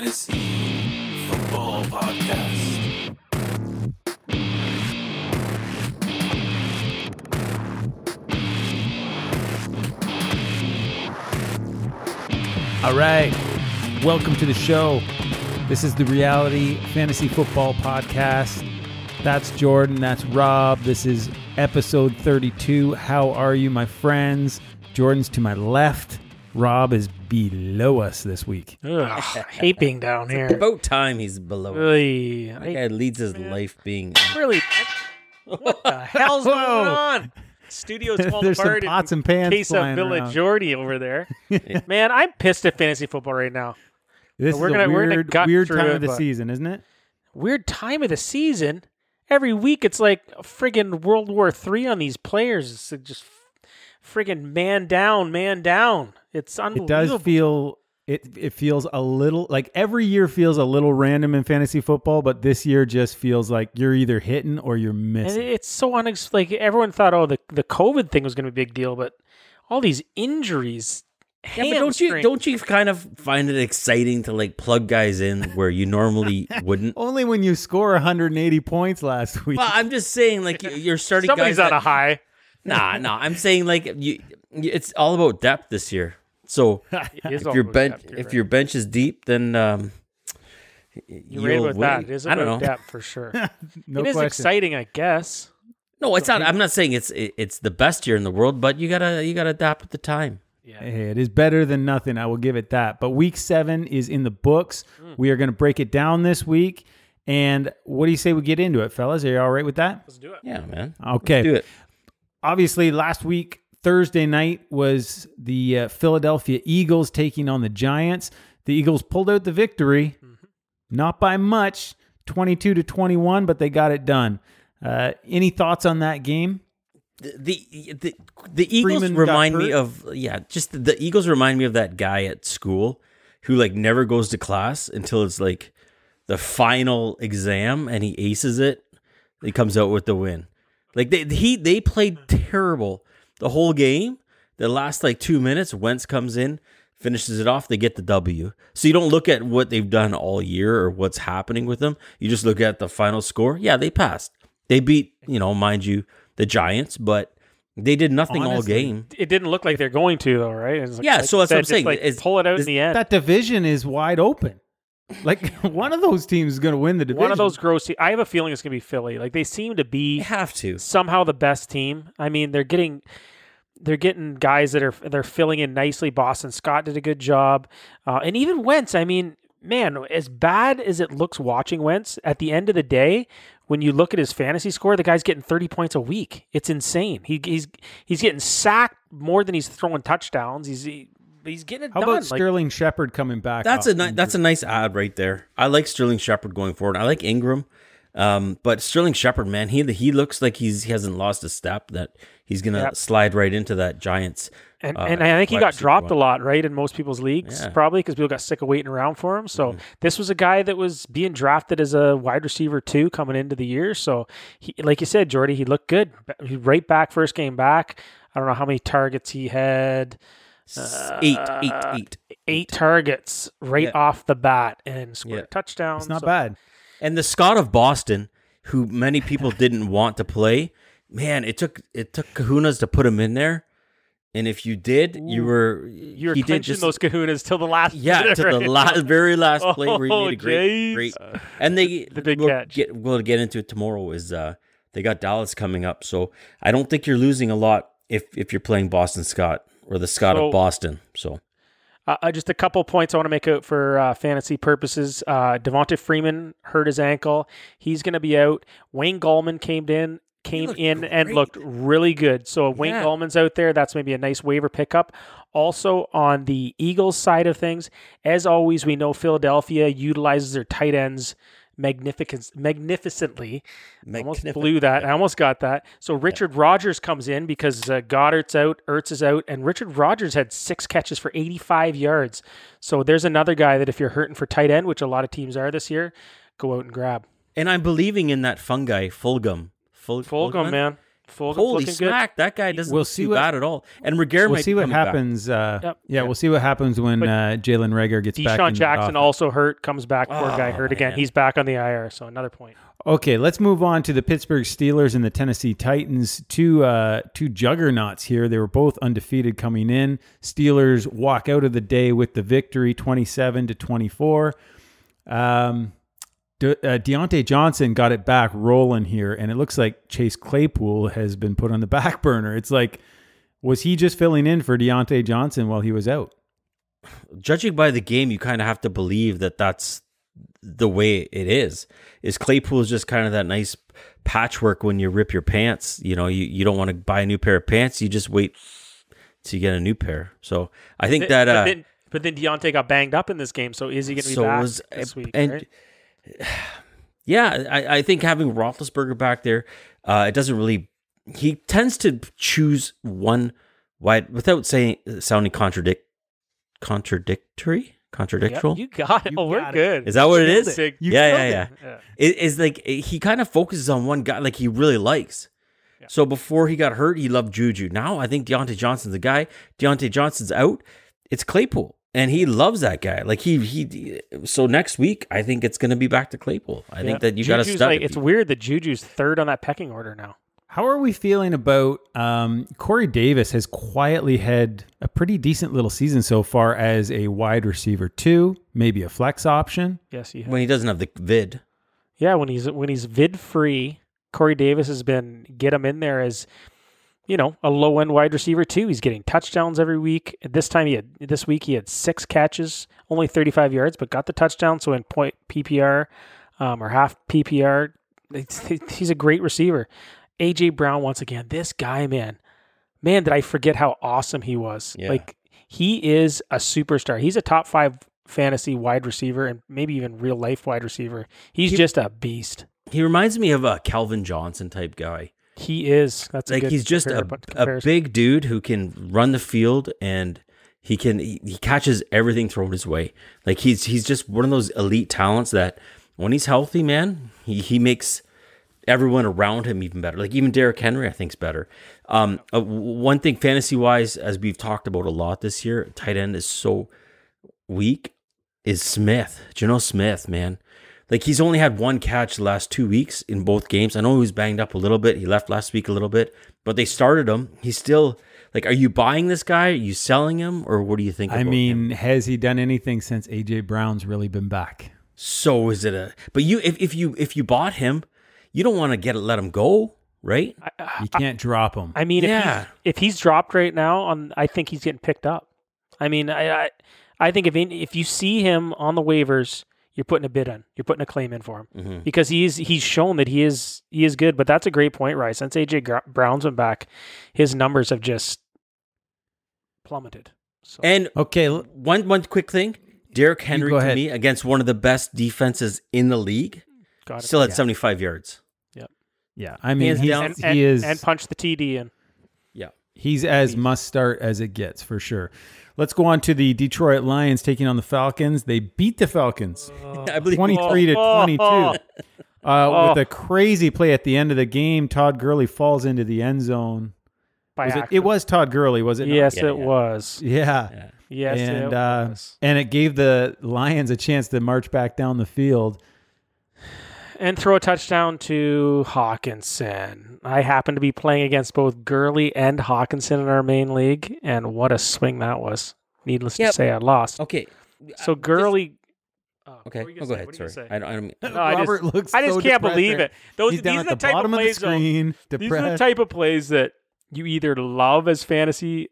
Fantasy Football Podcast. All right. Welcome to the show. This is the Reality Fantasy Football Podcast. That's Jordan. That's Rob. This is episode 32. How are you, my friends? Jordan's to my left. Rob is below us this week. Ugh, I hate being down here. About time he's below. us. Really, That I guy leads his life being. really. What the hell's going on? Studio's falling There's some pots and pans case of flying Villa around. Jordy over there. Man, I'm pissed at fantasy football right now. This We're is gonna- a we're gonna weird, weird time it, of the season, isn't it? Weird time of the season. Every week it's like friggin' World War Three on these players. It's just friggin' man down, man down. It's unbelievable. It does feel it it feels a little like every year feels a little random in fantasy football, but this year just feels like you're either hitting or you're And missing. it's so unex like everyone thought, oh, the the COVID thing was going to be a big deal, but all these injuries. Yeah, but don't you don't you kind of find it exciting to like plug guys in where you normally wouldn't? Only when you score 180 points last week. Well, I'm just saying, like you- you're starting Somebody's guys. on a high. Nah, nah. I'm saying like you, you- it's all about depth this year. So if your bench depth, if right. your bench is deep, then um, You're right you'll that. win. It is I about don't know. depth for sure. no it is question. exciting, I guess. No, it's not. I'm not saying it's it's the best year in the world, but you gotta you gotta adapt with the time. Hey, it is better than nothing. I will give it that. But week seven is in the books. Hmm. We are going to break it down this week. And what do you say we get into it, fellas? Are you all right with that? Let's do it. Yeah, man. Okay. Do it. Obviously, last week, Thursday night, was the uh, Philadelphia Eagles taking on the Giants. The Eagles pulled out the victory, Mm-hmm. not by much, 22 to 21, but they got it done. Uh, any thoughts on that game? the the the, the Eagles Freeman remind me of yeah, just the, the Eagles remind me of that guy at school who like never goes to class until it's like the final exam and he aces it. He comes out with the win. Like they he they played terrible the whole game. The last like two minutes, Wentz comes in, finishes it off. They get the W. So you don't look at what they've done all year or what's happening with them. You just look at the final score. Yeah, they passed. They beat you know, mind you, the Giants, but they did nothing all game. It didn't look like they're going to, though, right? Like- Yeah, like so you that's what I'm said, just, saying. Like, It's- pull it out in the end. That division is wide open. Like one of those teams is going to win the division. One of those gross. Te- I have a feeling it's going to be Philly. Like they seem to be You have to. somehow the best team. I mean, they're getting they're getting guys that are they're filling in nicely. Boston Scott did a good job, uh, and even Wentz. I mean, man, as bad as it looks watching Wentz, at the end of the day, when you look at his fantasy score, the guy's getting thirty points a week. It's insane. He, he's he's getting sacked more than he's throwing touchdowns. He's he, he's getting it How done. about Like, Sterling Shepard coming back? That's a ni- that's a nice ad right there. I like Sterling Shepard going forward. I like Engram, um, but Sterling Shepard, man, he he looks like he's he hasn't lost a step. That he's gonna Yep. slide right into that Giants. And, uh, and I think he wide got receiver dropped one. a lot, right, in most people's leagues, Yeah. Mm-hmm. probably because people got sick of waiting around for him. So this was a guy that was being drafted as a wide receiver too, coming into the year. So, he, like you said, Jordy, he looked good. He right back first game back. I don't know how many targets he had. S- eight, eight, eight. Eight targets right Yeah. off the bat and scored Yeah. a touchdown. It's not So- bad. And the Scott of Boston, who many people didn't want to play, man, it took it took Kahunas to put him in there. And if you did, you were You were he did just those kahunas till the last. Yeah, minute, to the last, very last play where he Oh, made a great, jeez. great, and they The big we'll catch. Get, we'll get into it tomorrow. Is uh, they got Dallas coming up, so I don't think you're losing a lot if if you're playing Boston Scott or the Scott So- of Boston. So Uh, uh, just a couple points I want to make out for uh, fantasy purposes. Uh, Devonta Freeman hurt his ankle; he's going to be out. Wayne Gallman came in, came in, and looked really good. So Wayne Yeah. Gallman's out there. That's maybe a nice waiver pickup. Also on the Eagles side of things, as always, we know Philadelphia utilizes their tight ends magnificent, magnificently. Almost blew that. I almost got that. So Richard Rogers comes in because uh, Goedert's out, Ertz is out, and Richard Rogers had six catches for 85 yards. So there's another guy that if you're hurting for tight end, which a lot of teams are this year, go out and grab. and I'm believing in that fungi Fulgham. Ful- Fulgham, Fulgham? man. Fulton's Holy looking good. smack! That guy doesn't We'll look see too what- bad at all. And Reagor We'll might see be what happens. Uh, Yep. Yeah, we'll see what happens when uh, Jalen Reagor gets back. DeSean in Jackson offense. also hurt, comes back. Poor guy Oh, hurt again. He's back on the IR. So another point. Okay, let's move on to the Pittsburgh Steelers and the Tennessee Titans. Two uh, two juggernauts here. They were both undefeated coming in. Steelers walk out of the day with the victory, twenty-seven to twenty-four. Um, De- uh, Diontae Johnson got it back rolling here, and it looks like Chase Claypool has been put on the back burner. It's like, was he just filling in for Diontae Johnson while he was out? Judging by the game, you kind of have to believe that that's the way it is. Is Claypool is just kind of that nice patchwork when you rip your pants. You know, you, you don't want to buy a new pair of pants. You just wait till you get a new pair. So I think that but, uh, then, but then Diontae got banged up in this game. So is he going to be so back was this week? and right? Yeah, I, I think having Roethlisberger back there, uh, it doesn't really. He tends to choose one wide without saying sounding contradict contradictory contradictory. You got it. You oh, we're it. good. Is that what it Killed is? Sig. You yeah, yeah, yeah. it. Yeah. It is like he kind of focuses on one guy, like he really likes. Yeah. So before he got hurt, he loved Juju. Now I think Diontae Johnson's the guy. Diontae Johnson's out. It's Claypool, and he loves that guy. Like he he. So next week, I think it's going to be back to Claypool. I Yeah. think that you got to Juju's study. like, It's weird that Juju's third on that pecking order now. How are we feeling about um, Corey Davis? Has quietly had a pretty decent little season so far as a wide receiver too, maybe a flex option. Yes, you have. when he doesn't have the vid. Yeah, when he's when he's vid free, Corey Davis has been get him in there as you know a low end wide receiver too. He's getting touchdowns every week. This time he had this week he had six catches, only thirty five yards, but got the touchdown. So in point PPR um, or half PPR, it's, he's a great receiver. AJ Brown once again. This guy, man, man, did I forget how awesome he was? Yeah. Like he is a superstar. He's a top five fantasy wide receiver and maybe even real life wide receiver. He's He- just a beast. He reminds me of a Calvin Johnson type guy. He is. That's a like he's just a, a big dude who can run the field and he can he, he catches everything thrown his way. Like he's he's just one of those elite talents that when he's healthy, man, he he makes everyone around him even better. Like even Derrick Henry, I think's better. Um, uh, one thing fantasy wise, as we've talked about a lot this year, tight end is so weak. Is Smith, Jonnu Smith, man? Like he's only had one catch the last two weeks in both games. I know he was banged up a little bit. He left last week a little bit, but they started him. He's still like, are you buying this guy? Are you selling him, or what do you think? I about him? mean, has he done anything since AJ Brown's really been back? so is it a? But you, if, if you if you bought him, you don't want to get it, let him go, right? You can't drop him. I mean, Yeah. if, he's, if he's dropped right now, on I think he's getting picked up. I mean, I I, I think if any- if you see him on the waivers, you're putting a bid in, you're putting a claim in for him Mhm. because he's he's shown that he is he is good. But that's a great point, right? Since AJ Gr- Brown's been back, his numbers have just plummeted. So And Okay, one one quick thing, Derrick Henry to ahead. me against one of the best defenses in the league, got it. still had Yeah. seventy five yards. Yep. Yeah. I mean, Hands he's, down. and, he and, is and punch the TD in. Yeah. he's as must start as it gets for sure. Let's go on to the Detroit Lions taking on the Falcons. They beat the Falcons I believe 23 to 22. Uh, With a crazy play at the end of the game, Todd Gurley falls into the end zone. Was it, it was Todd Gurley, was it? not? Yes, Yeah, it yeah. was. Yeah. Yeah. Yes, and it uh, was. and it gave the Lions a chance to march back down the field. And throw a touchdown to Hockenson. I happen to be playing against both Gurley and Hockenson in our main league, and what a swing that was. Needless Yep. to say, I lost. Okay. So uh, Gurley. Oh, Okay. were you Oh, go ahead. What were you Sorry. I don't. I don't? No, I just, Robert looks. I just so can't believe there. it. Those He's these down are the, the type bottom of of the plays. though- These are the type of plays that you either love as fantasy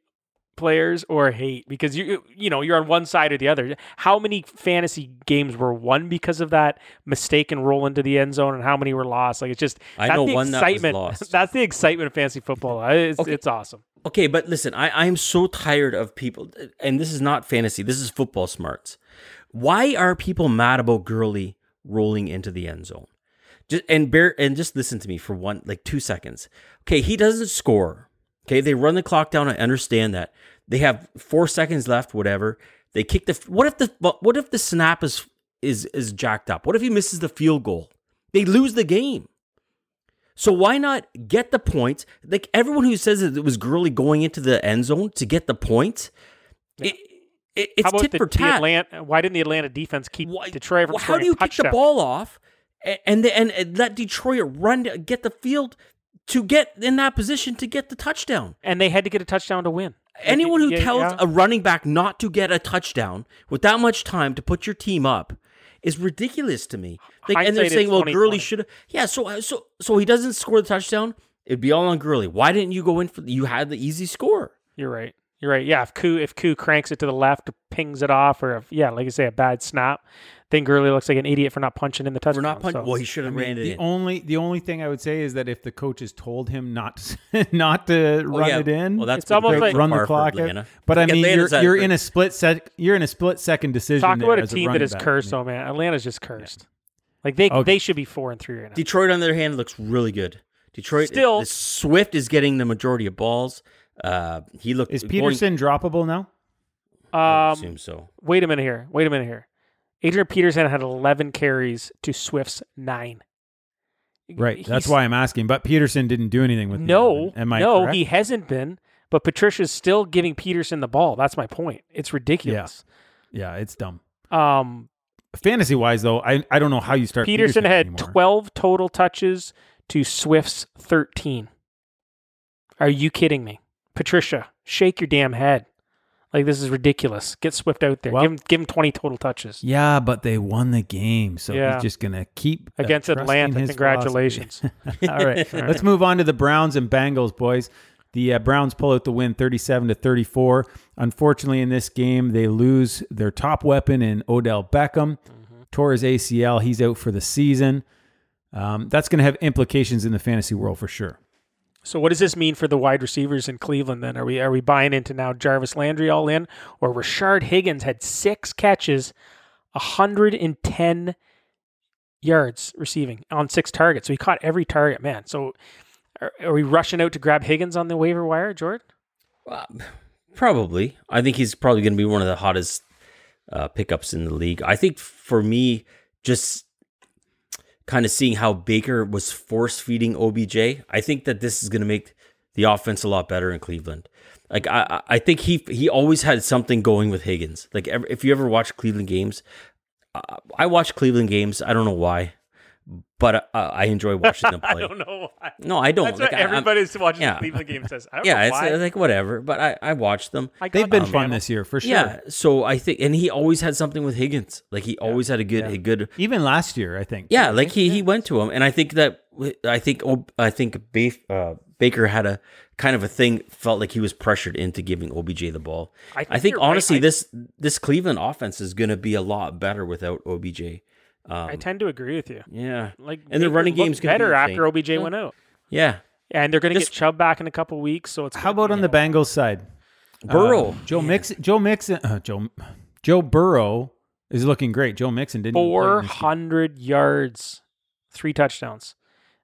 players or hate because you you know you're on one side or the other. How many fantasy games were won because of that mistake and roll into the end zone, and how many were lost? Like it's just I know one that was excitement. lost. That's the excitement of fantasy football. It's Okay. it's awesome. Okay, but listen, I, I am so tired of people, and this is not fantasy. This is football smarts. Why are people mad about Gurley rolling into the end zone? Just and bear and just listen to me for one, like two seconds. Okay, he doesn't score. Okay, they run the clock down. I understand that they have four seconds left. Whatever. They kick the. What if the what if the snap is is is jacked up? What if he misses the field goal? They lose the game. So why not get the points? Like everyone who says that it was Gurley going into the end zone to get the points, it, it, it's tit the, for tat. Atlanta? Why didn't the Atlanta defense keep Why- Detroit from well, how do you kick the ball off and and, and let Detroit run get the field to get in that position to get the touchdown? And they had to get a touchdown to win. Anyone who Yeah, tells yeah. a running back not to get a touchdown with that much time to put your team up is ridiculous to me. Like, and they're saying, "Well, 20/20. Gurley should have." Yeah, so uh, so so he doesn't score the touchdown. It'd be all on Gurley. Why didn't you go in for? You had the easy score. You're right. You're right. Yeah, if Koo if Koo cranks it to the left, pings it off, or if yeah, like you say, a bad snap, then Gurley looks like an idiot for not punching in the touchdown. We're not punching. so- well, he should have ran it the in. only the only thing I would say is that if the coaches told him not to, not to Well, run yeah, it in, Well, that's It's almost like- run the clock out. Atlanta. But I Like, mean, you're you're in a split sec. You're in a split second decision. Talk there about a team that running is back. cursed, though, man. Atlanta's just cursed. Like they Okay. they should be four and three right now. Detroit, on the other hand, looks really good. Detroit Still- the Swift is getting the majority of balls. Uh, he looked Is going- Peterson droppable now? I Um, assume so. wait a minute here. Wait a minute here. Adrian Peterson had 11 carries to Swift's nine. Right. That's why I'm asking. But Peterson didn't do anything with No, 11. Am I no, correct? he hasn't been. But Patricia's still giving Peterson the ball. That's my point. It's ridiculous. yeah, it's dumb. Um, Fantasy wise, though, I I don't know how you start. Peterson had anymore. 12 total touches to Swift's 13. Are you kidding me? Patricia, shake your damn head. Like this is ridiculous. Get Swift out there. Well- give him give him 20 total touches Yeah, but they won the game, so Yeah. he's just gonna keep against Atlanta. Congratulations. philosophy. All right, let's move on to the Browns and Bengals, boys. The uh, Browns pull out the win, thirty-seven to thirty-four. Unfortunately, in this game, they lose their top weapon in Odell Beckham. Tore his ACL. He's out for the season. Um, that's going to have implications in the fantasy world for sure. So what does this mean for the wide receivers in Cleveland then? Are we are we buying into now Jarvis Landry all in or Rashard Higgins had 6 catches, 110 yards receiving on 6 targets. So he caught every target, man. So are, are we rushing out to grab Higgins on the waiver wire, Jordan? Well, probably. I think he's probably going to be one of the hottest uh, pickups in the league. I think for me, just kind of seeing how Baker was force feeding OBJ, I think that this is going to make the offense a lot better in Cleveland. Like I, I think he he always had something going with Higgins. Like if you ever watch Cleveland games, I watch Cleveland games. I don't know why, but uh, I enjoy watching them play. I play. don't know why. No, I don't. That's Like, what I- I'm- everybody's watching yeah. the Cleveland game says. I don't yeah, know it's why. uh, like whatever. But I I watch them. I They've been that, fun this year for sure. Yeah, so I think, and he always had something with Higgins. Like he always had a good, a good. Even last year, I think. Yeah, like he he went to him, and I think that I think oh, I think ba- uh, Baker had a kind of a thing. Felt like he was pressured into giving OBJ the ball. I I think think, you're right. honestly, this this Cleveland offense is going to be a lot better without OBJ. Um, I tend to agree with you. yeah, Like And the Baker running looked game's gonna be better after OBJ Yeah. went out. yeah. And they're going to get Chubb back in a couple weeks, so it's How about on the Bengals side? Burrow, Uh, Joe Mixon. Joe Mixon. Uh, Joe. Joe Burrow is looking great. Joe Mixon didn't. even play in four this game. hundred yards, three touchdowns.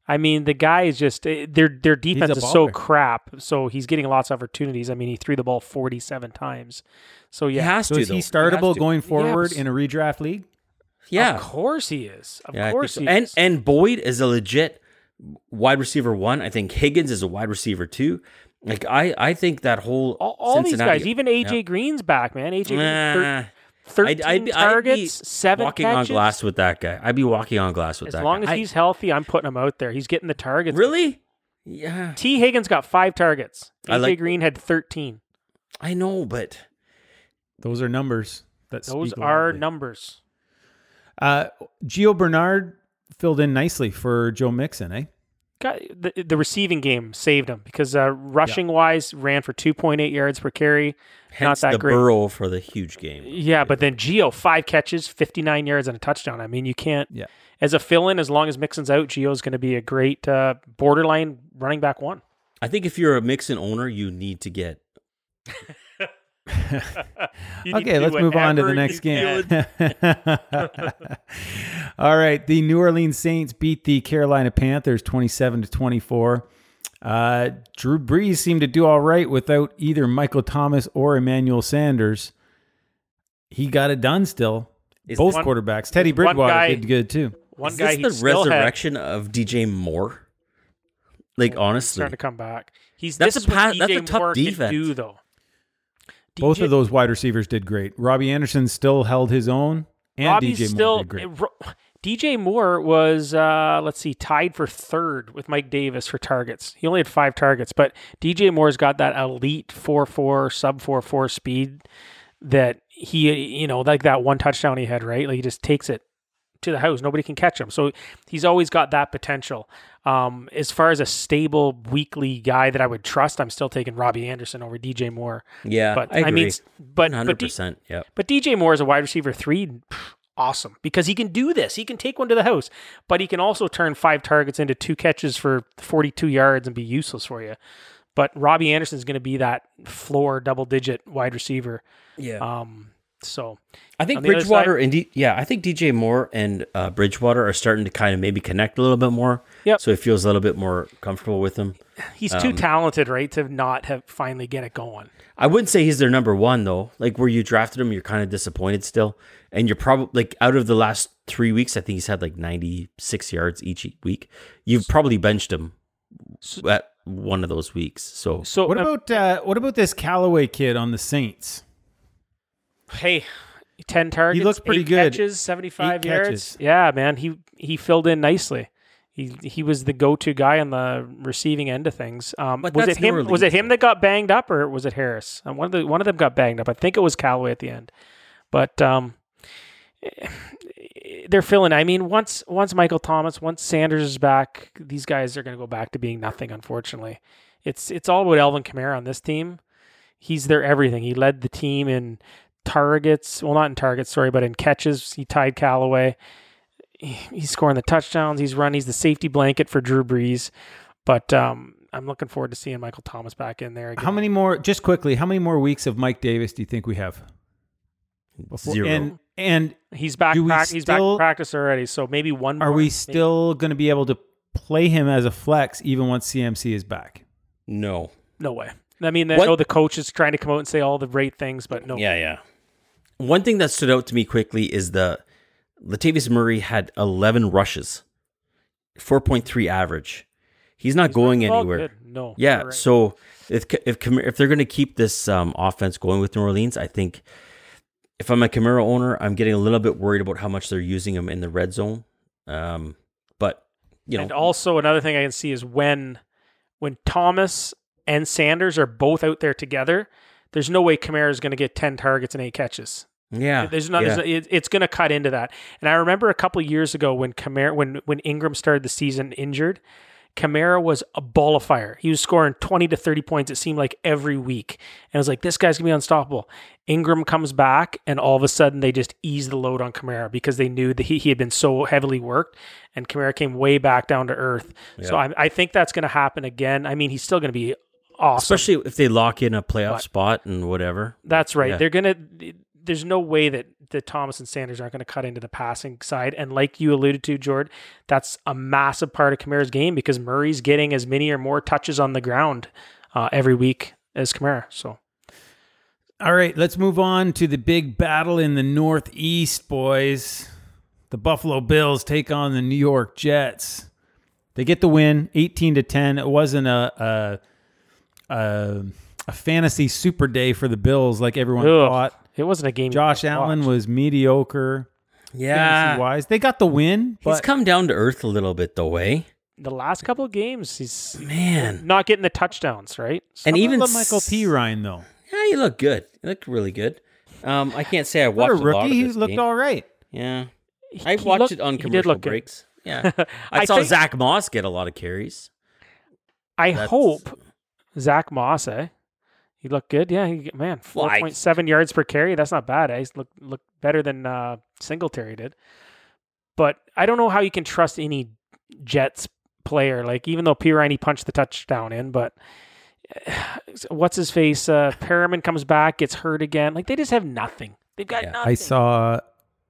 I mean, the guy is just eh, their their defense is so crap. So he's getting lots of opportunities. I mean, he threw the ball forty seven times. So he yeah, has So to. is he though. has startable to. going forward but- in a redraft league? Yeah, of course he is. Of Yeah, course so. he and is. and Boyd is a legit wide receiver one. I think Higgins is a wide receiver two. Like I, I think that whole all, all these guys, even AJ Yeah. Green's back, man. AJ Green, thir- Nah, thirteen I'd, I'd, be- I'd targets, be seven walking catches. on glass with that guy. I'd be walking on glass with As that As long guy. as I- he's healthy, I'm putting him out there. He's getting the targets. really, yeah, T. Higgins got five targets. AJ like- Green had thirteen. I know, but Those are numbers. That Those speak are loudly. numbers. Uh, Gio Bernard filled in nicely for Joe Mixon, eh? got the, the receiving game saved him because uh, rushing wise ran for 2.8 yards per carry. hence that the great. Burrow for the huge game. Yeah, but then Gio five catches, 59 yards and a touchdown. I mean, you can't Yeah. as a fill-in as long as Mixon's out. Gio's going to be a great uh, borderline running back one. I think if you're a Mixon owner, you need to get. You need Okay, let's move on to the next game. All right, the New Orleans Saints beat the Carolina Panthers 27 to 24. Uh, Drew Brees seemed to do all right without either Michael Thomas or Emmanuel Sanders. He got it done still. Is Both one- quarterbacks. Teddy Bridgewater guy- did good too. One is guy this the still had- resurrection of DJ Moore? Like He's honestly, starting to come back. He's That's this a is what pa- that's a tough Moore can defense. do though. Both of those wide receivers did great. Robbie Anderson still held his own, and Robbie's DJ still Moore did great. DJ Moore was uh, let's see, tied for third with Mike Davis for targets. He only had five targets, but DJ Moore's got that elite four four sub four four speed that he you know like that one touchdown he had right. Like he just takes it to the house. Nobody can catch him. So he's always got that potential. Um, as far as a stable weekly guy that I would trust, I'm still taking Robbie Anderson over DJ Moore. yeah, But I agree. mean, but hundred percent. Yeah, but DJ Moore is a wide receiver three. Awesome because he can do this. He can take one to the house, but he can also turn five targets into two catches for 42 yards and be useless for you. But Robbie Anderson is going to be that floor double digit wide receiver. yeah. Um, so I think on the other Bridgewater and D- yeah, I think DJ Moore and uh, Bridgewater are starting to kind of maybe connect a little bit more. Yep. So he feels a little bit more comfortable with him. he's too Um, talented, right, to not have finally get it going. I wouldn't say he's their number one though. Like where you drafted him, you're kind of disappointed still, and you're probably like out of the last three weeks, I think he's had like 96 yards each week. You've probably benched him at one of those weeks. So So What um, about uh, what about this Callaway kid on the Saints? Hey, ten targets, He looks pretty eight good. catches, seventy-five Eight yards. catches. Yeah, man, he he filled in nicely. He he was the go-to guy on the receiving end of things. Um, was it him? Was it him that got banged up, or was it Harris? Um, one of the one of them got banged up. I think it was Callaway at the end, but um, they're filling. I mean, once once Michael Thomas, once Sanders is back, these guys are going to go back to being nothing. Unfortunately, it's it's all about Alvin Kamara on this team. He's their everything. He led the team in targets. Well, not in targets, sorry, but in catches. He tied Callaway. He- He's scoring the touchdowns. He's run. He's the safety blanket for Drew Brees. But um, I'm looking forward to seeing Michael Thomas back in there again. How many more? Just quickly, how many more weeks of Mike Davis do you think we have? Before- Zero. And and He's back. Do we prac- he's back in practice already. So maybe one. More are more, we still going to be able to play him as a flex even once CMC is back? no. No way. I mean, I know the coach is trying to come out and say all the great things, but no. Yeah, yeah. One thing that stood out to me quickly is the Latavius Murray had 11 rushes, 4.3 average. He's not going All anywhere. No. Yeah, right. so if if if they're going to keep this um, offense going with New Orleans, I think if I'm a Kamara owner, I'm getting a little bit worried about how much they're using him in the red zone. Um, but you know, and also another thing I can see is when when Thomas and Sanders are both out there together, there's no way Kamara is going to get 10 targets and 8 catches. yeah, There's not. yeah. There's, it, it's going to cut into that. And I remember a couple of years ago when Kamara, when when Ingram started the season injured, Kamara was a ball of fire. He was scoring 20 to 30 points. It seemed like every week, and I was like, this guy's gonna be unstoppable. Ingram comes back, and all of a sudden they just ease the load on Kamara because they knew that he, he had been so heavily worked, and Kamara came way back down to earth. So I, I think that's going to happen again. I mean, he's still going to be awesome. especially if they lock in a playoff But- spot and whatever. That's right. Yeah. They're gonna. There's no way that the Thomas and Sanders aren't going to cut into the passing side. And like you alluded to, Jord, that's a massive part of Kamara's game because Murray's getting as many or more touches on the ground uh, every week as Kamara. So All right, let's move on to the big battle in the Northeast, boys. The Buffalo Bills take on the New York Jets. They get the win, eighteen to ten. It wasn't a a, a, a fantasy super day for the Bills like everyone Ugh. thought. it wasn't a game. Josh could Allen watch. was mediocre Yeah, wise. They got the win, he's come down to earth a little bit though, Way the last couple of games. He's Man, not getting the touchdowns right. and even Michael s- P. Ryan though. Yeah, you look good. You look really good. Um, I can't say I What watched a a, lot rookie! of He looked game. all right. Yeah, He- I he watched looked- it on he did commercial look good. breaks. Yeah, I, I saw think- Zach Moss get a lot of carries. I That's- hope Zach Moss, eh? He looked good. Yeah, he, man, Well, I- 4.7 yards per carry. That's not bad. Eh? He's look look better than uh, Singletary did. But I don't know how you can trust any Jets player. Like even though Pirani punched the touchdown in, but what's his face? Uh, Perriman comes back, gets hurt again. Like they just have nothing. They've got Yeah. nothing. I saw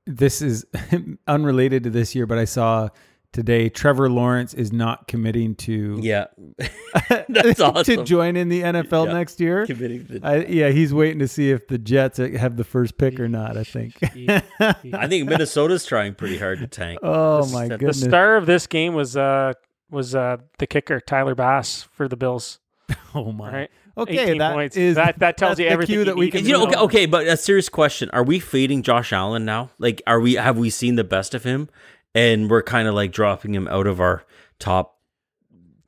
this is unrelated to this year, but I saw today Trevor Lawrence is not committing to Yeah, that's awesome. to join in the NFL Yeah. next year. Committing to- I, yeah, he's waiting to see if the Jets have the first pick or not. I think. I think Minnesota's trying pretty hard to tank. oh The my st- goodness! The star of this game was uh was uh, the kicker Tyler Bass for the Bills. Oh my. Right? Okay, 18 that points. is That- that tells you everything you that we can You know, okay, okay, but a serious question: Are we fading Josh Allen now? Like, are we? Have we seen the best of him, and we're kind of like dropping him out of our top?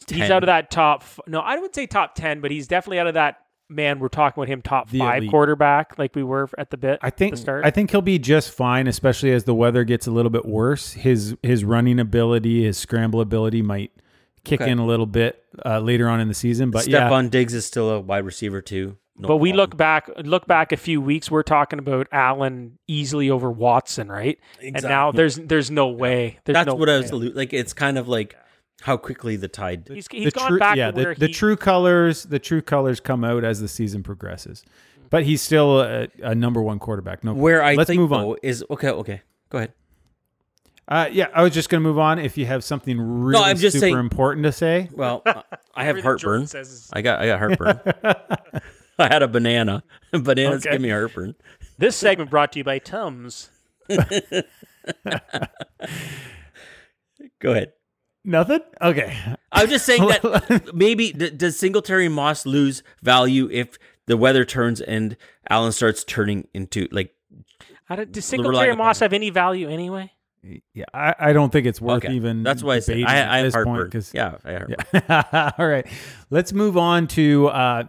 10? He's out of that top. No, I wouldn't say top ten, but he's definitely out of that. Man, we're talking about him top The five elite. quarterback, like we were at the bit. I think the start. I think he'll be just fine, especially as the weather gets a little bit worse. His his running ability, his scramble ability might kick Okay. in a little bit uh, later on in the season. But Stephon yeah, Diggs is still a wide receiver too. No but we problem. look back, look back a few weeks. We're talking about Allen easily over Watson, right? Exactly. And now there's there's no way. There's That's no what I was allu- like. It's kind of like how quickly the tide. He's, the he's gone true back yeah to the, where the he, true colors the true colors come out as the season progresses. But he's still a, a number one quarterback. No, Where I let's think move on. though, is okay. Okay, go ahead. Uh, yeah, I was just going to move on. If you have something really I'm just super saying- important to say, Well, uh, I have heartburn. says is- I got I got heartburn. I had a banana. Bananas Okay. give me heartburn. This segment brought to you by Tums. Go ahead. nothing. Okay, I'm just saying that maybe d- does Singletary and Moss lose value if the weather turns and Allen starts turning into like I don't, does Relying Singletary Moss have any value anyway? Yeah, I, I don't think it's worth okay. even. That's why I said debating I, at I have this point, heartburn. 'cause- yeah, I have heartburn. Yeah. All right. Let's move on to uh,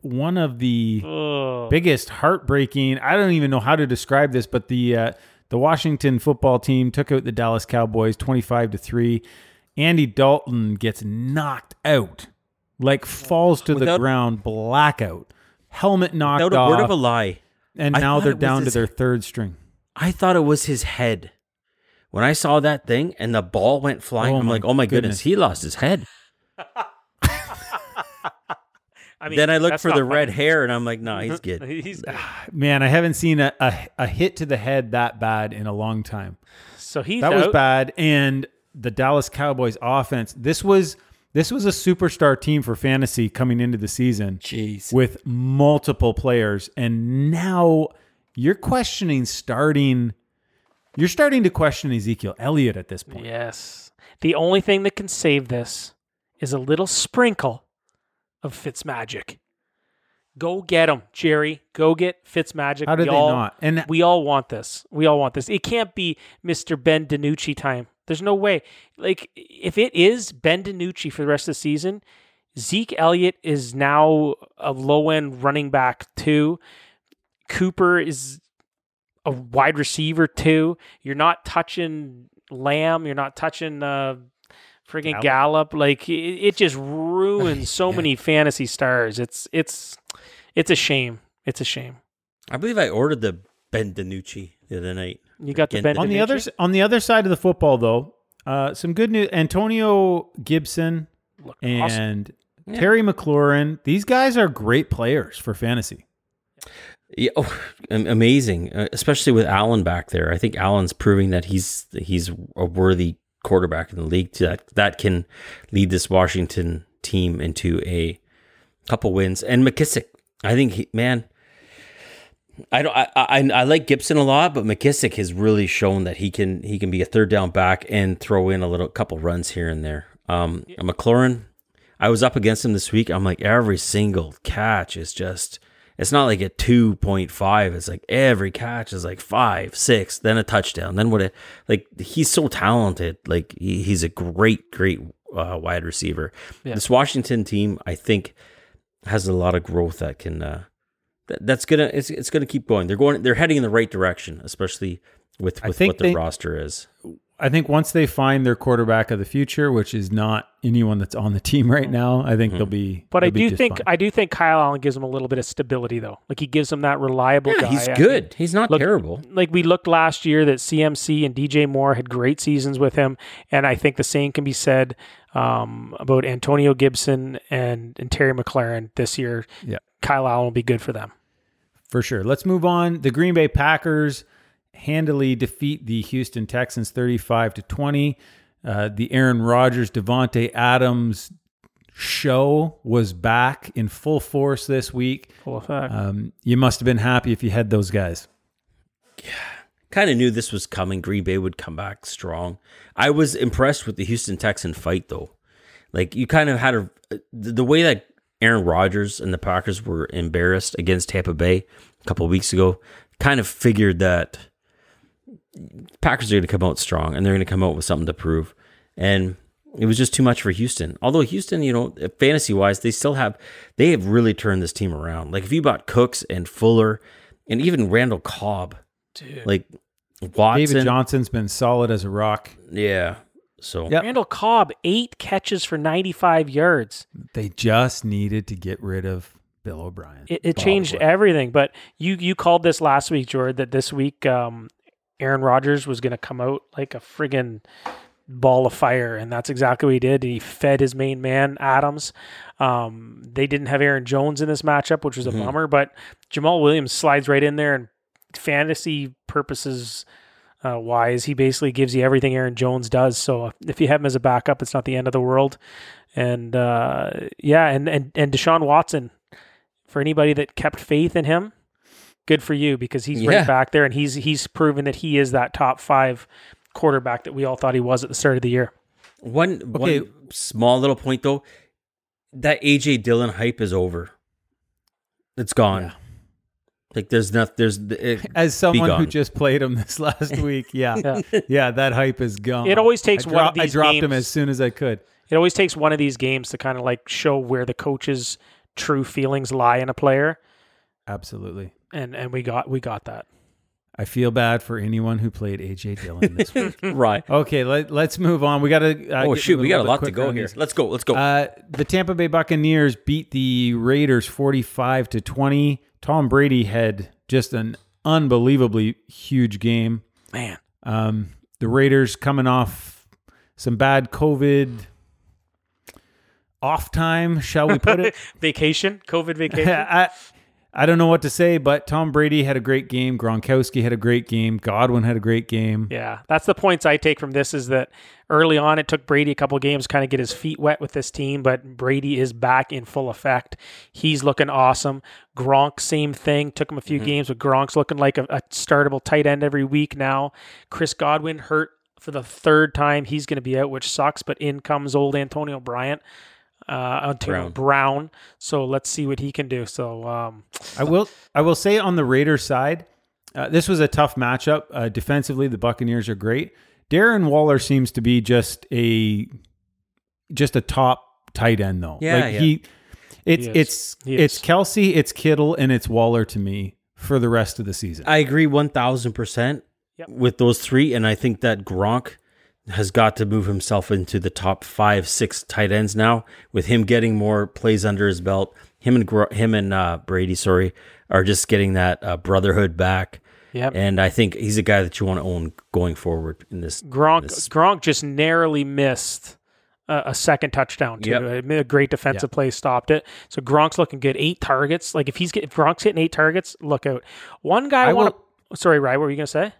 one of the Oh, biggest heartbreaking. I don't even know how to describe this, but the uh, the Washington football team took out the Dallas Cowboys twenty five to three. Andy Dalton gets knocked out, like falls to the ground, blackout, helmet knocked Without a off, word of a lie, and I now they're down to his- their third string. I thought it was his head. When I saw that thing and the ball went flying, Oh I'm like, "Oh my goodness, goodness. he lost his head." I mean, then I looked for the funny. red hair, and I'm like, "No, he's good." He's Man, I haven't seen a, a, a hit to the head that bad in a long time. so he's that was bad and the Dallas Cowboys offense this was this was a superstar team for fantasy coming into the season Jeez. with multiple players and now you're questioning starting you're starting to question Ezekiel Elliott at this point. Yes. The only thing that can save this is a little sprinkle of Fitz magic. Go get him, Jerry. Go get Fitzmagic. How did we they all, not? And We all want this. We all want this. It can't be Mr. Ben DiNucci time. There's no way. Like, if it is Ben DiNucci for the rest of the season, Zeke Elliott is now a low end running back too. Cooper is a wide receiver too. You're not touching Lamb. You're not touching uh, friggin' Gallup. Like it, it just ruins so many fantasy stars. It's it's it's a shame. It's a shame. I believe I ordered the Ben DiNucci the other night. You got the Again, Ben on the other on the other side of the football though, uh, some good news Antonio Gibson Look, awesome. and Terry McLaurin, these guys are great players for fantasy. Yeah, oh, amazing, uh, especially with Allen back there. I think Allen's proving that he's he's a worthy quarterback in the league that that can lead this Washington team into a couple wins. And McKissick, I think he, man, I don't I, I I like Gibson a lot, but McKissick has really shown that he can he can be a third down back and throw in a little couple runs here and there. Um, McLaurin, I was up against him this week. I'm like every single catch is just. It's not like a two point five. It's like every catch is like five, six, then a touchdown, then what? A, like he's so talented. Like he, he's a great, great uh, wide receiver. Yeah. This Washington team, I think, has a lot of growth that can. Uh, that, that's gonna. It's it's gonna keep going. They're going. They're heading in the right direction, especially with with what their they- roster is. I think once they find their quarterback of the future, which is not anyone that's on the team right now, I think they'll be. But I they'll be do think fine. I do think Kyle Allen gives them a little bit of stability though. Like he gives them that reliable Yeah, guy. he's I good. mean, He's not look- terrible. like we looked last year that CMC and DJ Moore had great seasons with him, and I think the same can be said um, about Antonio Gibson and, and Terry McLaurin this year. Yeah. Kyle Allen will be good for them. for sure. Let's move on. The Green Bay Packers handily defeat the Houston Texans 35 to 20. Uh, the Aaron Rodgers, Davante Adams show was back in full force this week. Full effect. Um, you must have been happy if you had those guys. Yeah. Kind of knew this was coming. Green Bay would come back strong. I was impressed with the Houston Texan fight, though. Like you kind of had a the the way that Aaron Rodgers and the Packers were embarrassed against Tampa Bay a couple of weeks ago, kind of figured that Packers are going to come out strong and they're going to come out with something to prove. And it was just too much for Houston. Although Houston, you know, fantasy wise, they still have they have really turned this team around. Like if you bought Cooks and Fuller and even Randall Cobb, Dude. like Watson, David Johnson's been solid as a rock. yeah. So Yep. Randall Cobb, eight catches for 95 yards. They just needed to get rid of Bill O'Brien. It, it changed everything. But you you called this last week, Jordan, that this week um, Aaron Rodgers was going to come out like a friggin' ball of fire, and that's exactly what he did. He fed his main man Adams. Um, they didn't have Aaron Jones in this matchup, which was a Mhm. bummer. But Jamaal Williams slides right in there, and fantasy purposes. Uh, wise, he basically gives you everything Aaron Jones does. So if you have him as a backup, it's not the end of the world. And uh, yeah, and and and Deshaun Watson, for anybody that kept faith in him, good for you because he's Yeah. right back there and he's he's proven that he is that top five quarterback that we all thought he was at the start of the year. One Okay. one small little point though, that AJ Dillon hype is over. It's gone. Yeah. Like there's nothing. there's it, As someone who just played him this last week, yeah, Yeah. yeah, that hype is gone. It always takes I one of these I dropped him as soon as I could. It always takes one of these games to kind of like show where the coach's true feelings lie in a player, Absolutely. and and we got we got that. I feel bad for anyone who played AJ Dillon this week. right. Okay, let, let's move on. We got to. Uh, oh shoot, we got a lot to go on here. these. Let's go. Let's go. Uh, the Tampa Bay Buccaneers beat the Raiders 45 to 20. Tom Brady had just an unbelievably huge game. Man, Um, the Raiders coming off some bad COVID off time, shall we put it? vacation, COVID vacation. I, I don't know what to say, but Tom Brady had a great game. Gronkowski had a great game. Godwin had a great game. Yeah, that's the points I take from this is that early on it took Brady a couple of games to kind of get his feet wet with this team, but Brady is back in full effect. He's looking awesome. Gronk, same thing. Took him a few mm-hmm. games, but Gronk's looking like a, a startable tight end every week now. Chris Godwin hurt for the third time. He's going to be out, which sucks, but in comes old Antonio Bryant. Uh, Antonio Brown. Brown. So let's see what he can do. So, um, I will. I will say on the Raiders side, uh, this was a tough matchup. Uh, defensively, the Buccaneers are great. Darren Waller seems to be just a just a top tight end though. Yeah, like yeah. he. It's He it's He it's. Kelce, it's Kittle, and it's Waller to me for the rest of the season. I agree one thousand percent with those three, and I think that Gronk has got to move himself into the top five, six tight ends now. With him getting more plays under his belt, him and him and uh, Brady, sorry, are just getting that uh, brotherhood back. Yep. And I think he's a guy that you want to own going forward in this. Gronk this- Gronk just narrowly missed a, a second touchdown too. Yep. A, great defensive play stopped it. So Gronk's looking good. Eight targets. Like if he's get, if Gronk's hitting eight targets, look out. One guy I, I want to. Sorry, Ryan. What were you gonna say?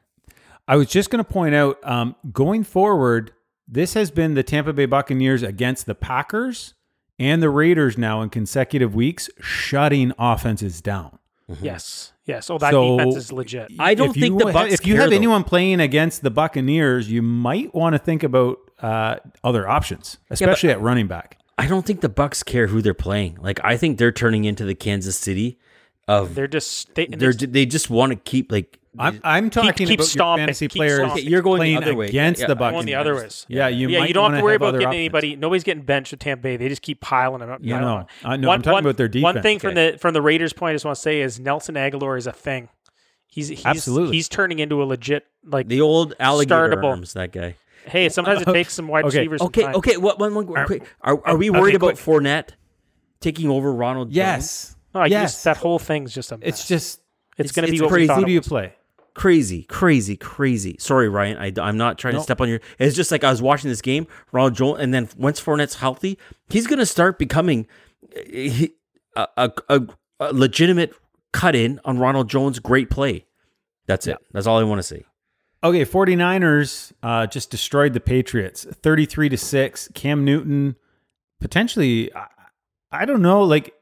I was just going to point out um, going forward, this has been the Tampa Bay Buccaneers against the Packers and the Raiders now in consecutive weeks, shutting offenses down. Yes. Yes. Oh, that So- defense is legit. I don't think you, the Bucks If you care, have though. anyone playing against the Buccaneers, you might want to think about uh, other options, especially at running back. I don't think the Bucks care who they're playing. Like I think they're turning into the Kansas City of They're just they, they're they just want to keep like I'm, I'm talking keep about stomping, your fantasy players. stomping. Okay, you're going the playing other way. against Yeah, the I'm going Buccaneers. the other ways. Yeah, you yeah, might you don't have wanna to worry about getting options. anybody. Nobody's getting benched with Tampa Bay. They just keep piling them up. No, piling no. them. Uh, I'm talking about their defense. One defense. thing from the from the Raiders' point, I just want to say is Nelson Agholor is a thing. He's, he's Absolutely. he's turning into a legit like. the old alligator Startable. arms. That guy. hey, sometimes it takes some wide Okay, receivers. some Okay, time. okay. What one? one quick. Are are we worried about Fournette taking over Ronald? Jones? yes, No, I yes. just, that whole thing's just a. Mess. it's just it's, it's- going to be it's what we crazy. thought who do you play? Crazy, crazy, crazy. Sorry, Ryan. I, am not trying No. to step on your. It's just like I was watching this game, Ronald Jones, and then once Fournette's healthy, he's going to start becoming a, a, a, a legitimate cut in on Ronald Jones' great play. That's it. That's all I want to see. Okay, 49ers uh, just destroyed the Patriots 33 to 6. Cam Newton potentially I, I don't know, like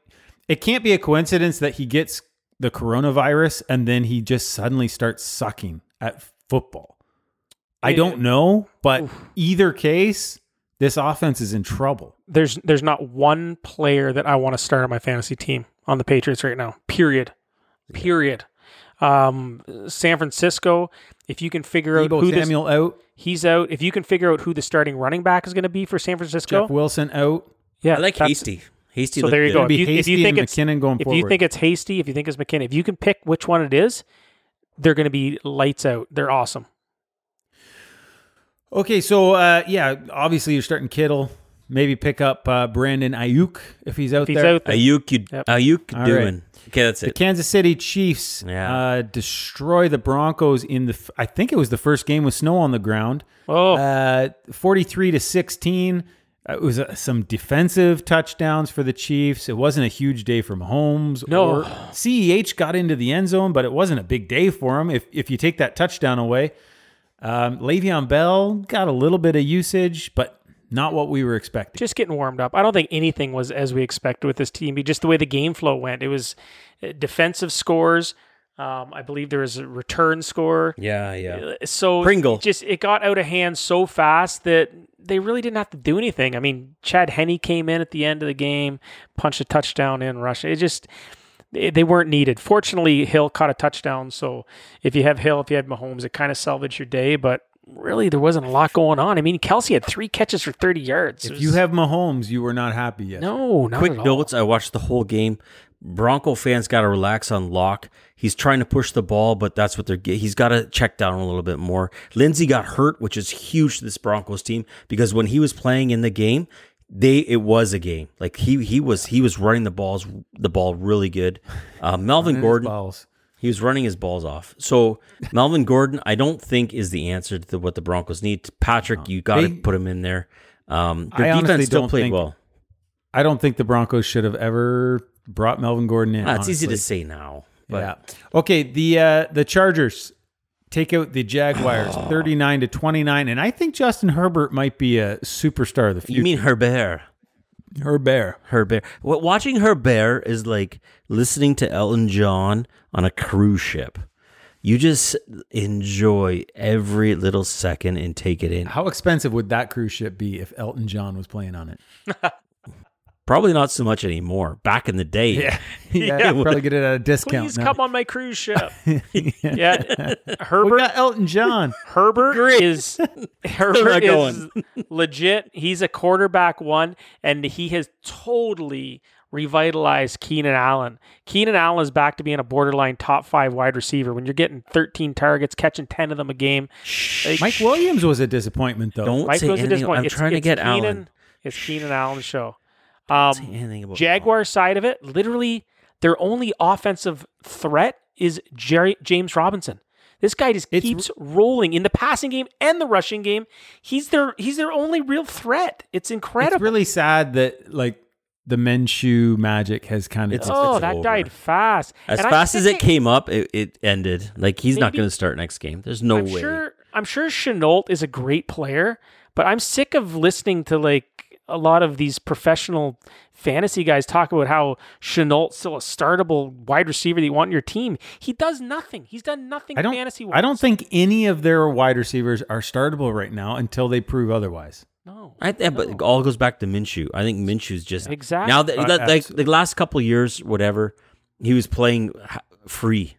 it can't be a coincidence that he gets the coronavirus and then he just suddenly starts sucking at football. I don't know, but either case, this offense is in trouble. there's there's not one player that I want to start on my fantasy team on the Patriots right now. Period. Period. Um, San Francisco, if you can figure out Deebo who this, Samuel out. he's out. If you can figure out who the starting running back is going to be for San Francisco, Jeff Wilson out. yeah, I like Hasty. Hasty. So there you good. go. Be If you- if you think it's- McKinnon going If forward. you think it's Hasty, if you think it's McKinnon, if you can pick which one it is, they're going to be lights out. They're awesome. okay, so uh, yeah, obviously you're starting Kittle. Maybe pick up uh, Brandon Aiyuk if he's out If he's there. out there, Aiyuk, you, Yep. Aiyuk All doing. Okay, that's it. The it. Kansas City Chiefs Yeah. uh, destroy the Broncos in the. f- I think it was the first game with snow on the ground. oh, Uh, Forty-three to sixteen. Uh, It was uh, some defensive touchdowns for the Chiefs. It wasn't a huge day for Mahomes. No. or CEH got into the end zone, but it wasn't a big day for him. If if you take that touchdown away, um, Le'Veon Bell got a little bit of usage, but not what we were expecting. just getting warmed up. I don't think anything was as we expected with this team. Just the way the game flow went, it was uh, defensive scores. Um, I believe there was a return score. Yeah, yeah. Uh, So Pringle. it just it got out of hand so fast that they really didn't have to do anything. I mean, Chad Henne came in at the end of the game, punched a touchdown in Russia. It just they they weren't needed. Fortunately, Hill caught a touchdown. So if you have Hill, if you had Mahomes, it kind of salvaged your day. But really, there wasn't a lot going on. I mean, Kelce had three catches for thirty yards. If was- you have Mahomes, you were not happy yet. no, not Quick at all. notes. I watched the whole game. Bronco fans got to relax on Lock. He's trying to push the ball, but that's what they're. He's got to check down a little bit more. Lindsay got hurt, which is huge to this Broncos team because when he was playing in the game, they it was a game. Like he he was he was running the balls the ball really good. Uh, Melvin Gordon he was running his balls off. So Melvin Gordon, I don't think is the answer to what the Broncos need. Patrick, you got to put him in there. Um, their I defense still don't played think- well. I don't think the Broncos should have ever brought Melvin Gordon in. Ah, it's easy to say now, but yeah. Okay. The uh, the Chargers take out the Jaguars, thirty nine to twenty nine, and I think Justin Herbert might be a superstar of the future. you mean Herbert? Herbert? Herbert. Well, watching Herbert is like listening to Elton John on a cruise ship. You just enjoy every little second and take it in. How expensive would that cruise ship be if Elton John was playing on it? Probably not so much anymore. Back in the day, yeah, yeah, probably get it at a discount. Please now. come on my cruise ship. yeah, We Herbert. got Elton John. Herbert is Herbert not is legit. He's a quarterback one, and he has totally revitalized Keenan Allen. Keenan Allen is back to being a borderline top five wide receiver. When you're getting 13 targets, catching 10 of them a game, Like, Mike Williams was a disappointment, though. Don't Mike say was a anything. disappointment. I'm It's- trying to it's get Keenan, Allen. It's Keenan Allen's show. Say Um, anything about Jaguar side of it, literally, their only offensive threat is Jerry, James Robinson. This guy just It's- keeps rolling in the passing game and the rushing game. He's their he's their only real threat. It's incredible. It's really sad that like the Minshew magic has kind of. It's- oh, it's that over. died fast. As And fast as think it came up, it, it ended. Like he's not going to start next game. There's no I'm way. sure I'm sure Shenault is a great player, but I'm sick of listening to like a lot of these professional fantasy guys talk about how Shenault's still a startable wide receiver that you want in your team. He does nothing. He's done nothing I don't. fantasy wise. I don't think any of their wide receivers are startable right now until they prove otherwise. No. I think, but it all goes back to Minshew. I think Minshew's just Exactly. now that, Uh, like the last couple years, whatever, he was playing free.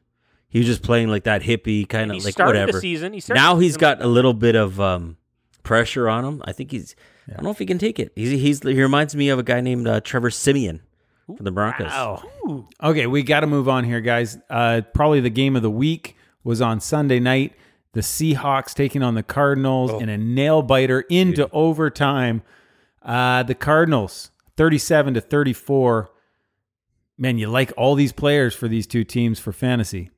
He was just playing like that hippie kind of like started whatever. the season. He started now the he's season got like a little bit of um, pressure on him. I think he's. I don't know if he can take it. He's, he's he reminds me of a guy named uh, Trevor Siemian from the Broncos. Ooh. Okay, we got to move on here, guys. Uh, probably the game of the week was on Sunday night. The Seahawks taking on the Cardinals in a nail biter into overtime. Uh, the Cardinals, thirty-seven to thirty-four. Man, you like all these players for these two teams for fantasy.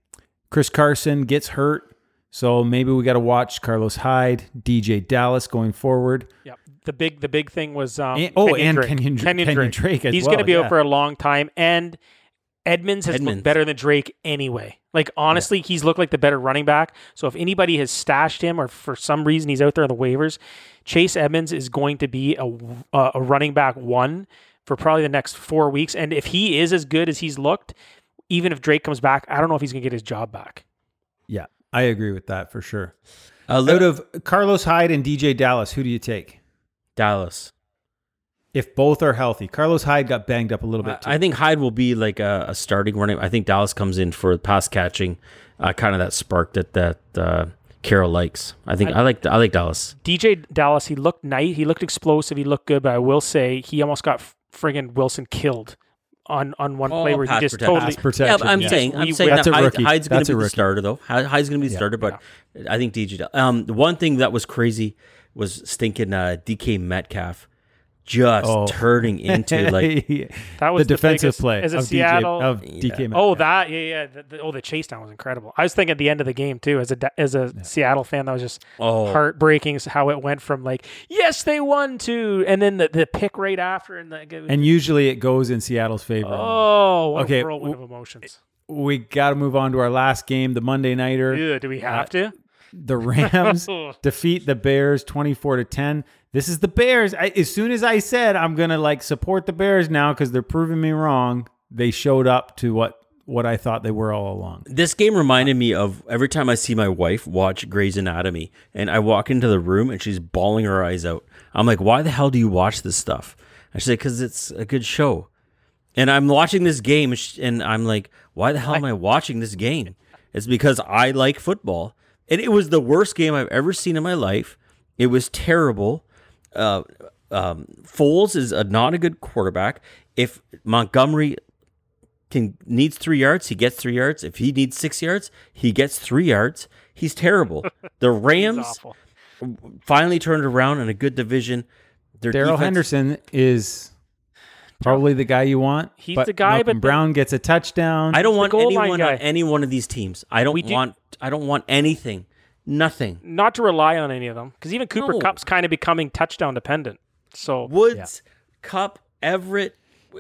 Chris Carson gets hurt, so maybe we got to watch Carlos Hyde, DeeJay Dallas going forward. Yep. The big the big thing was um, And- oh, Kenyan and Drake. Kenyan Dra- Kenyan Drake as He's well, going to be yeah. out for a long time, and Edmonds has Edmonds. looked better than Drake anyway. Like honestly, he's looked like the better running back. So if anybody has stashed him, or for some reason he's out there on the waivers, Chase Edmonds is going to be a a, a running back one for probably the next four weeks. And if he is as good as he's looked, even if Drake comes back, I don't know if he's going to get his job back. Yeah, I agree with that for sure. Uh, li- Out of Carlos Hyde and DeeJay Dallas, who do you take? Dallas. if both are healthy. Carlos Hyde got banged up a little bit. Too. I think Hyde will be like a, a starting running. I think Dallas comes in for pass catching, uh, kind of that spark that that uh, Carroll likes. I think I, like I like Dallas. DeeJay Dallas, he looked nice. He looked explosive. He looked good, but I will say he almost got friggin' Wilson killed on on one play where he pass just protection. totally. Pass protection. Yeah, but I'm yeah. saying I'm We- saying That's that a Hyde, rookie. Hyde's going That's to a be the rookie. starter though. Hyde's going to be the starter, but I think DJ. Dal- Um, the one thing that was crazy was stinking uh, DK Metcalf just Oh. turning into like That was the defensive biggest- play Is it of Seattle? DJ, of DK. Oh, that yeah, yeah. The, the- oh, the chase down was incredible. I was thinking at the end of the game too, as a as a Seattle fan, that was just oh heartbreaking. How it went from like yes they won to, and then the, the pick right after, and the and usually it goes in Seattle's favor. oh, what Okay, a whirlwind w- of emotions. We got to move on to our last game, the Monday nighter. Ew, do we have to? The Rams defeat the Bears 24 to 10. This is the Bears. I, as soon as I said I'm going to like support the Bears now cuz they're proving me wrong, they showed up to what what I thought they were all along. This game reminded me of every time I see my wife watch Grey's Anatomy and I walk into the room and she's bawling her eyes out. I'm like, why the hell do you watch this stuff? And she's like, because it's a good show. And I'm watching this game and and I'm like, why the hell am I watching this game? It's because I like football. And it was the worst game I've ever seen in my life. It was terrible. Uh, um, Foles is a, not a good quarterback. If Montgomery can needs three yards, he gets three yards. If he needs six yards, he gets three yards. He's terrible. The Rams finally turned around in a good division. Darrell Henderson is probably the guy you want. He's but the guy, Malcolm but the- Brown gets a touchdown. I don't want goal line anyone guy. on any one of these teams. I don't We do- want. I don't want anything. Nothing. Not to rely on any of them, because even Cooper No. Kupp's kind of becoming touchdown dependent. So Woods, Kupp, Everett.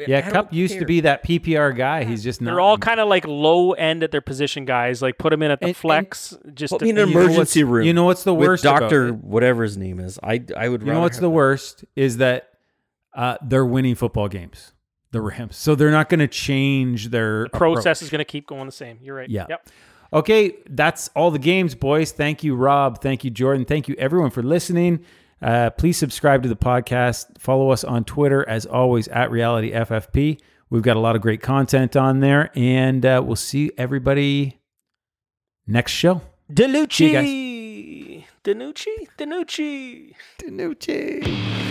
yeah, I don't Kupp used to care. be that PPR guy. He's just not. they're all kind of like low end at their position guys. Like put them in at the And- and- flex. just Put to- me in an you know emergency what's- room. You know what's the with worst? about Doctor it? whatever his name is. I I would. You know rather what's have the that. worst is that uh, they're winning football games, the Rams. So they're not going to change their process approach. is going to keep going the same. You're right. Yeah. Yep. Okay, that's all the games, boys. Thank you, Rob. Thank you, Jordan. Thank you, everyone, for listening. Uh, please subscribe to the podcast. Follow us on Twitter, as always, at Reality FFP. We've got a lot of great content on there, and uh, we'll see everybody next show. See you Delucci. Danucci. Danucci. Danucci.